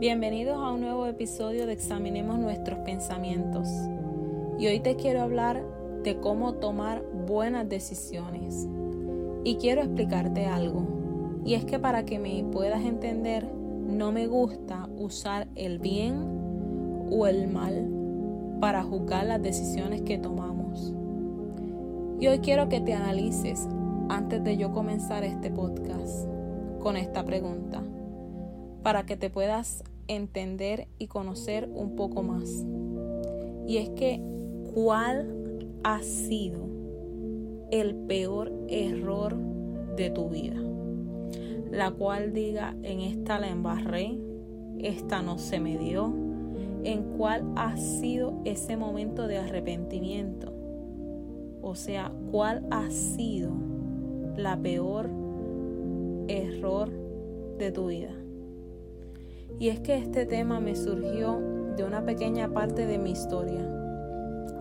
Bienvenidos a un nuevo episodio de Examinemos nuestros pensamientos. Y hoy te quiero hablar de cómo tomar buenas decisiones. Y quiero explicarte algo. Y es que para que me puedas entender, no me gusta usar el bien o el mal para juzgar las decisiones que tomamos. Y hoy quiero que te analices antes de yo comenzar este podcast con esta pregunta para que te puedas entender y conocer un poco más. Y es que, ¿cuál ha sido el peor error de tu vida? La cual diga, en esta la embarré, esta no se me dio. ¿En cuál ha sido ese momento de arrepentimiento? O sea, ¿cuál ha sido la peor error de tu vida? Y es que este tema me surgió de una pequeña parte de mi historia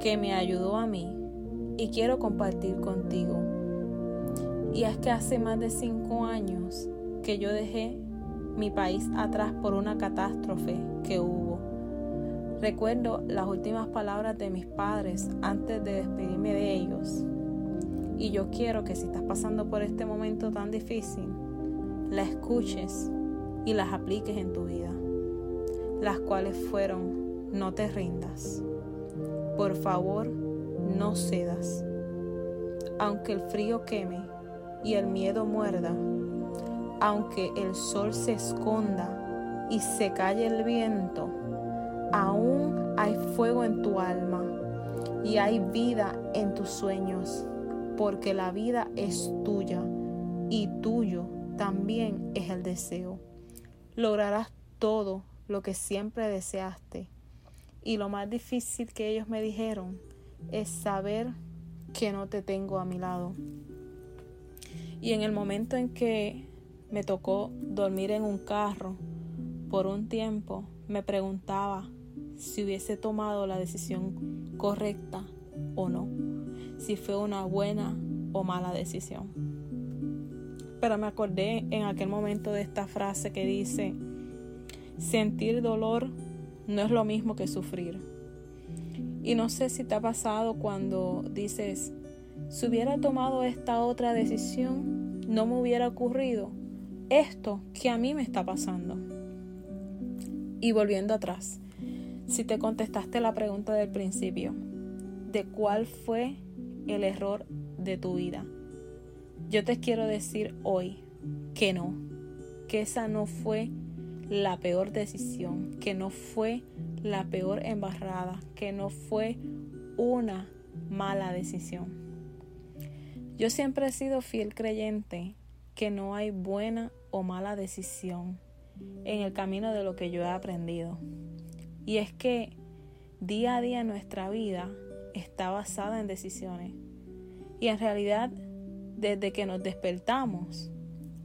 que me ayudó a mí y quiero compartir contigo. Y es que hace más de cinco años que yo dejé mi país atrás por una catástrofe que hubo. Recuerdo las últimas palabras de mis padres antes de despedirme de ellos. Y yo quiero que si estás pasando por este momento tan difícil, la escuches y las apliques en tu vida, las cuales fueron, no te rindas, por favor, no cedas, aunque el frío queme y el miedo muerda, aunque el sol se esconda y se calle el viento, aún hay fuego en tu alma y hay vida en tus sueños, porque la vida es tuya y tuyo también es el deseo lograrás todo lo que siempre deseaste. Y lo más difícil que ellos me dijeron es saber que no te tengo a mi lado. Y en el momento en que me tocó dormir en un carro por un tiempo, me preguntaba si hubiese tomado la decisión correcta o no, si fue una buena o mala decisión. Pero me acordé en aquel momento de esta frase que dice, sentir dolor no es lo mismo que sufrir. Y no sé si te ha pasado cuando dices, si hubiera tomado esta otra decisión, no me hubiera ocurrido esto que a mí me está pasando. Y volviendo atrás, si te contestaste la pregunta del principio, de cuál fue el error de tu vida yo te quiero decir hoy que no, que esa no fue la peor decisión, que no fue la peor embarrada, que no fue una mala decisión. Yo siempre he sido fiel creyente que no hay buena o mala decisión en el camino de lo que yo he aprendido. Y es que día a día nuestra vida está basada en decisiones. Y en realidad desde que nos despertamos,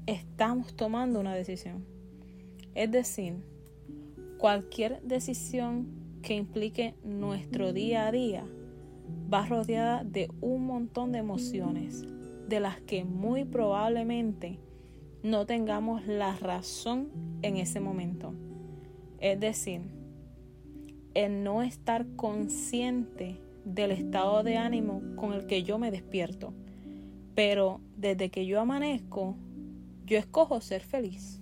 estamos tomando una decisión. Es decir, cualquier decisión que implique nuestro día a día va rodeada de un montón de emociones, de las que muy probablemente no tengamos la razón en ese momento. Es decir, el no estar consciente del estado de ánimo con el que yo me despierto pero desde que yo amanezco, yo escojo ser feliz.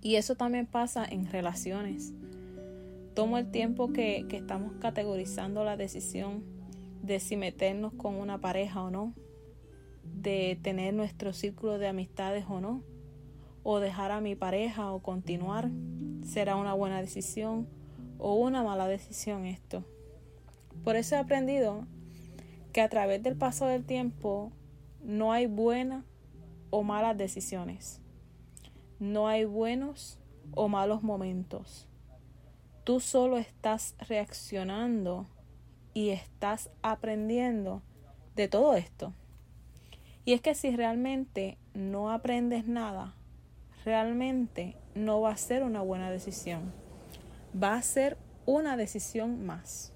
Y eso también pasa en relaciones. Tomo el tiempo que, que estamos categorizando la decisión de si meternos con una pareja o no, de tener nuestro círculo de amistades o no, o dejar a mi pareja o continuar, será una buena decisión o una mala decisión esto. Por eso he aprendido que a través del paso del tiempo no hay buenas o malas decisiones. No hay buenos o malos momentos. Tú solo estás reaccionando y estás aprendiendo de todo esto. Y es que si realmente no aprendes nada, realmente no va a ser una buena decisión. Va a ser una decisión más.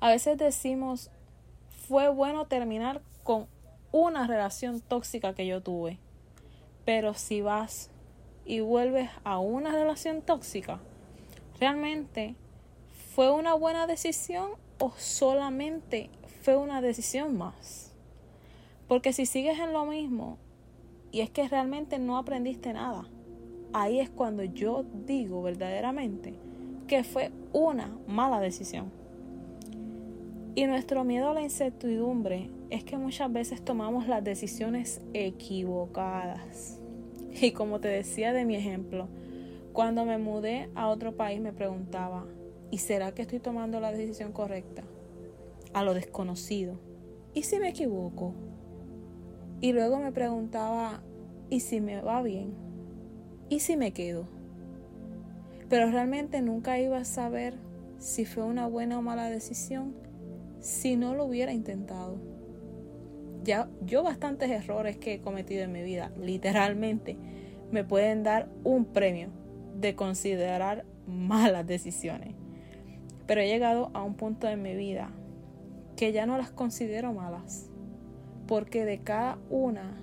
A veces decimos, fue bueno terminar con una relación tóxica que yo tuve, pero si vas y vuelves a una relación tóxica, ¿realmente fue una buena decisión o solamente fue una decisión más? Porque si sigues en lo mismo y es que realmente no aprendiste nada, ahí es cuando yo digo verdaderamente que fue una mala decisión. Y nuestro miedo a la incertidumbre es que muchas veces tomamos las decisiones equivocadas. Y como te decía de mi ejemplo, cuando me mudé a otro país me preguntaba, ¿y será que estoy tomando la decisión correcta? A lo desconocido. ¿Y si me equivoco? Y luego me preguntaba, ¿y si me va bien? ¿Y si me quedo? Pero realmente nunca iba a saber si fue una buena o mala decisión si no lo hubiera intentado. Ya yo bastantes errores que he cometido en mi vida, literalmente, me pueden dar un premio de considerar malas decisiones. Pero he llegado a un punto en mi vida que ya no las considero malas, porque de cada una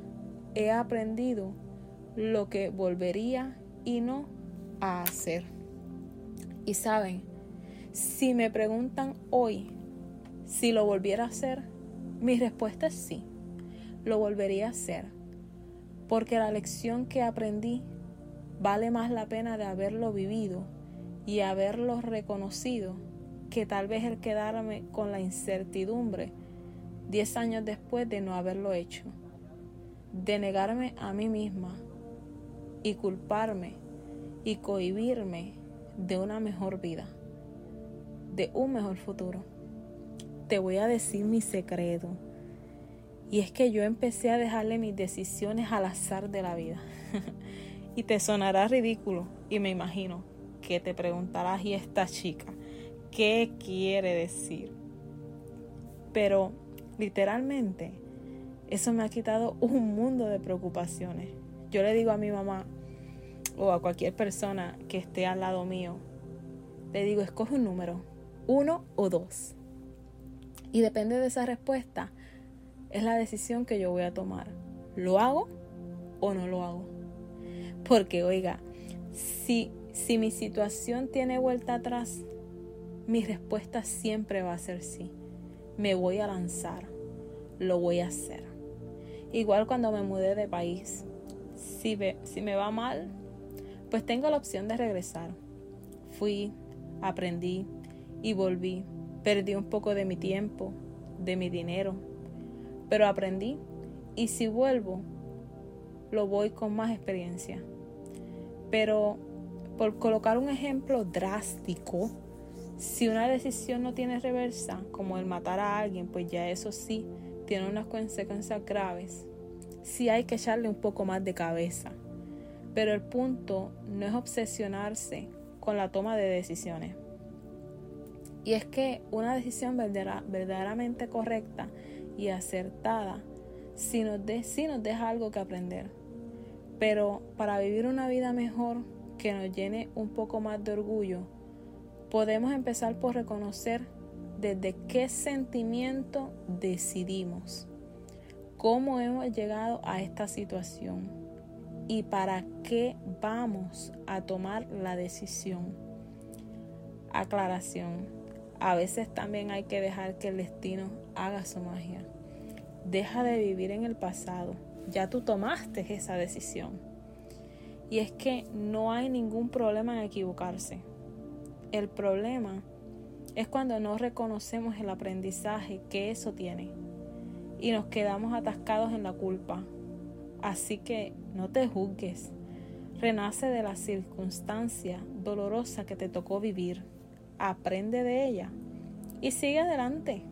he aprendido lo que volvería y no a hacer. Y saben, si me preguntan hoy si lo volviera a hacer, mi respuesta es sí, lo volvería a hacer, porque la lección que aprendí vale más la pena de haberlo vivido y haberlo reconocido que tal vez el quedarme con la incertidumbre diez años después de no haberlo hecho, de negarme a mí misma y culparme y cohibirme de una mejor vida, de un mejor futuro te voy a decir mi secreto. Y es que yo empecé a dejarle mis decisiones al azar de la vida. y te sonará ridículo. Y me imagino que te preguntarás, ¿y esta chica qué quiere decir? Pero literalmente, eso me ha quitado un mundo de preocupaciones. Yo le digo a mi mamá o a cualquier persona que esté al lado mío, le digo, escoge un número, uno o dos. Y depende de esa respuesta, es la decisión que yo voy a tomar. ¿Lo hago o no lo hago? Porque, oiga, si, si mi situación tiene vuelta atrás, mi respuesta siempre va a ser sí. Me voy a lanzar, lo voy a hacer. Igual cuando me mudé de país, si, si me va mal, pues tengo la opción de regresar. Fui, aprendí y volví Perdí un poco de mi tiempo, de mi dinero, pero aprendí y si vuelvo, lo voy con más experiencia. Pero por colocar un ejemplo drástico, si una decisión no tiene reversa, como el matar a alguien, pues ya eso sí tiene unas consecuencias graves. Sí hay que echarle un poco más de cabeza. Pero el punto no es obsesionarse con la toma de decisiones. Y es que una decisión verdaderamente correcta y acertada sí nos, nos deja algo que aprender. Pero para vivir una vida mejor que nos llene un poco más de orgullo, podemos empezar por reconocer desde qué sentimiento decidimos, cómo hemos llegado a esta situación y para qué vamos a tomar la decisión. Aclaración a veces también hay que dejar que el destino haga su magia. Deja de vivir en el pasado. Ya tú tomaste esa decisión. Y es que no hay ningún problema en equivocarse. El problema es cuando no reconocemos el aprendizaje que eso tiene y nos quedamos atascados en la culpa. Así que no te juzgues. Renace de la circunstancia dolorosa que te tocó vivir aprende de ella y sigue adelante.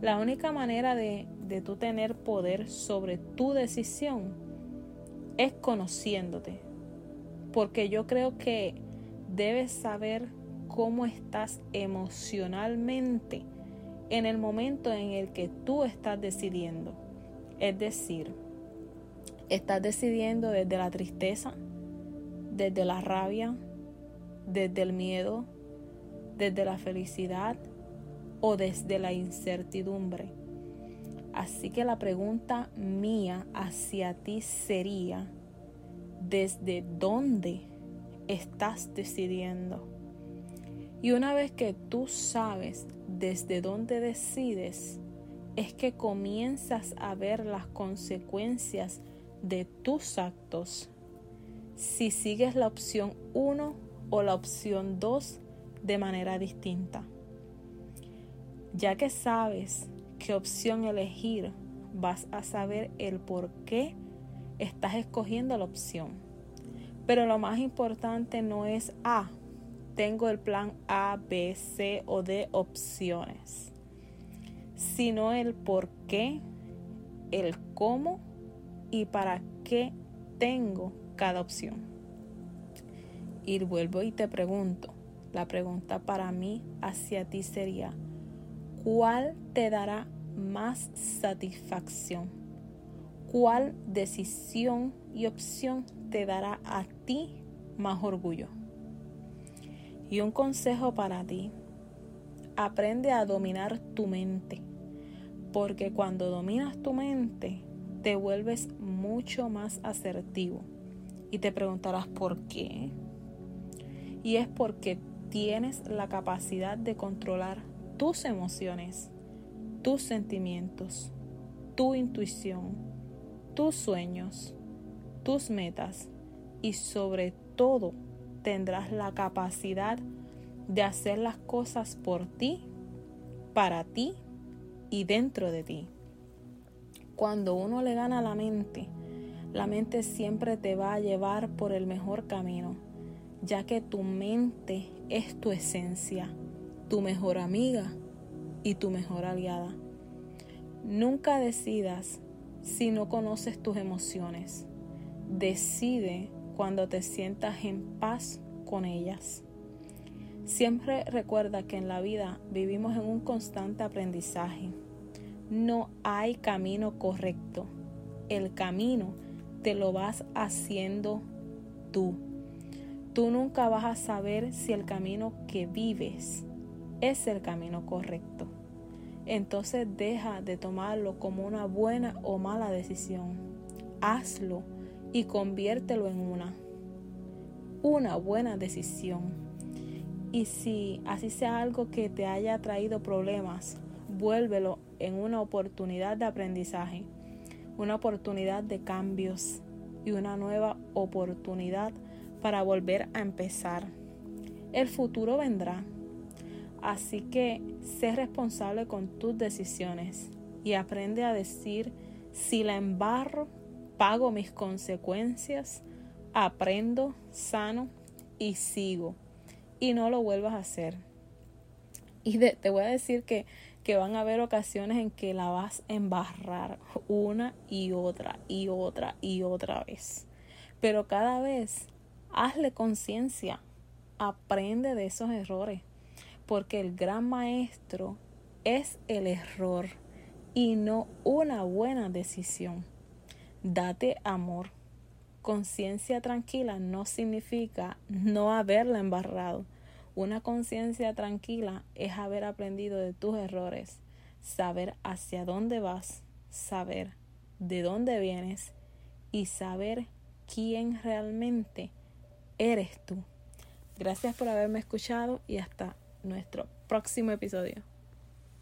La única manera de, de tú tener poder sobre tu decisión es conociéndote. Porque yo creo que debes saber cómo estás emocionalmente en el momento en el que tú estás decidiendo. Es decir, estás decidiendo desde la tristeza, desde la rabia, desde el miedo, desde la felicidad o desde la incertidumbre. Así que la pregunta mía hacia ti sería, desde dónde estás decidiendo. Y una vez que tú sabes desde dónde decides, es que comienzas a ver las consecuencias de tus actos. Si sigues la opción 1 o la opción 2 de manera distinta. Ya que sabes qué opción elegir, vas a saber el por qué estás escogiendo la opción. Pero lo más importante no es A, tengo el plan A, B, C o D opciones, sino el por qué, el cómo y para qué tengo cada opción. Y vuelvo y te pregunto, la pregunta para mí hacia ti sería, ¿cuál te dará más satisfacción? ¿Cuál decisión y opción te dará a ti más orgullo? Y un consejo para ti, aprende a dominar tu mente, porque cuando dominas tu mente, te vuelves mucho más asertivo. Y te preguntarás por qué. Y es porque tienes la capacidad de controlar tus emociones, tus sentimientos, tu intuición, tus sueños, tus metas y sobre todo tendrás la capacidad de hacer las cosas por ti, para ti y dentro de ti. Cuando uno le gana la mente, la mente siempre te va a llevar por el mejor camino, ya que tu mente es tu esencia, tu mejor amiga y tu mejor aliada. Nunca decidas si no conoces tus emociones. Decide cuando te sientas en paz con ellas. Siempre recuerda que en la vida vivimos en un constante aprendizaje. No hay camino correcto. El camino te lo vas haciendo tú. Tú nunca vas a saber si el camino que vives es el camino correcto. Entonces deja de tomarlo como una buena o mala decisión. Hazlo y conviértelo en una. Una buena decisión. Y si así sea algo que te haya traído problemas, vuélvelo en una oportunidad de aprendizaje, una oportunidad de cambios y una nueva oportunidad para volver a empezar. El futuro vendrá. Así que sé responsable con tus decisiones y aprende a decir si la embarro pago mis consecuencias, aprendo, sano y sigo. Y no lo vuelvas a hacer. Y te voy a decir que, que van a haber ocasiones en que la vas a embarrar una y otra y otra y otra vez. Pero cada vez hazle conciencia, aprende de esos errores, porque el gran maestro es el error y no una buena decisión. Date amor. Conciencia tranquila no significa no haberla embarrado. Una conciencia tranquila es haber aprendido de tus errores, saber hacia dónde vas, saber de dónde vienes y saber quién realmente eres tú. Gracias por haberme escuchado y hasta nuestro próximo episodio.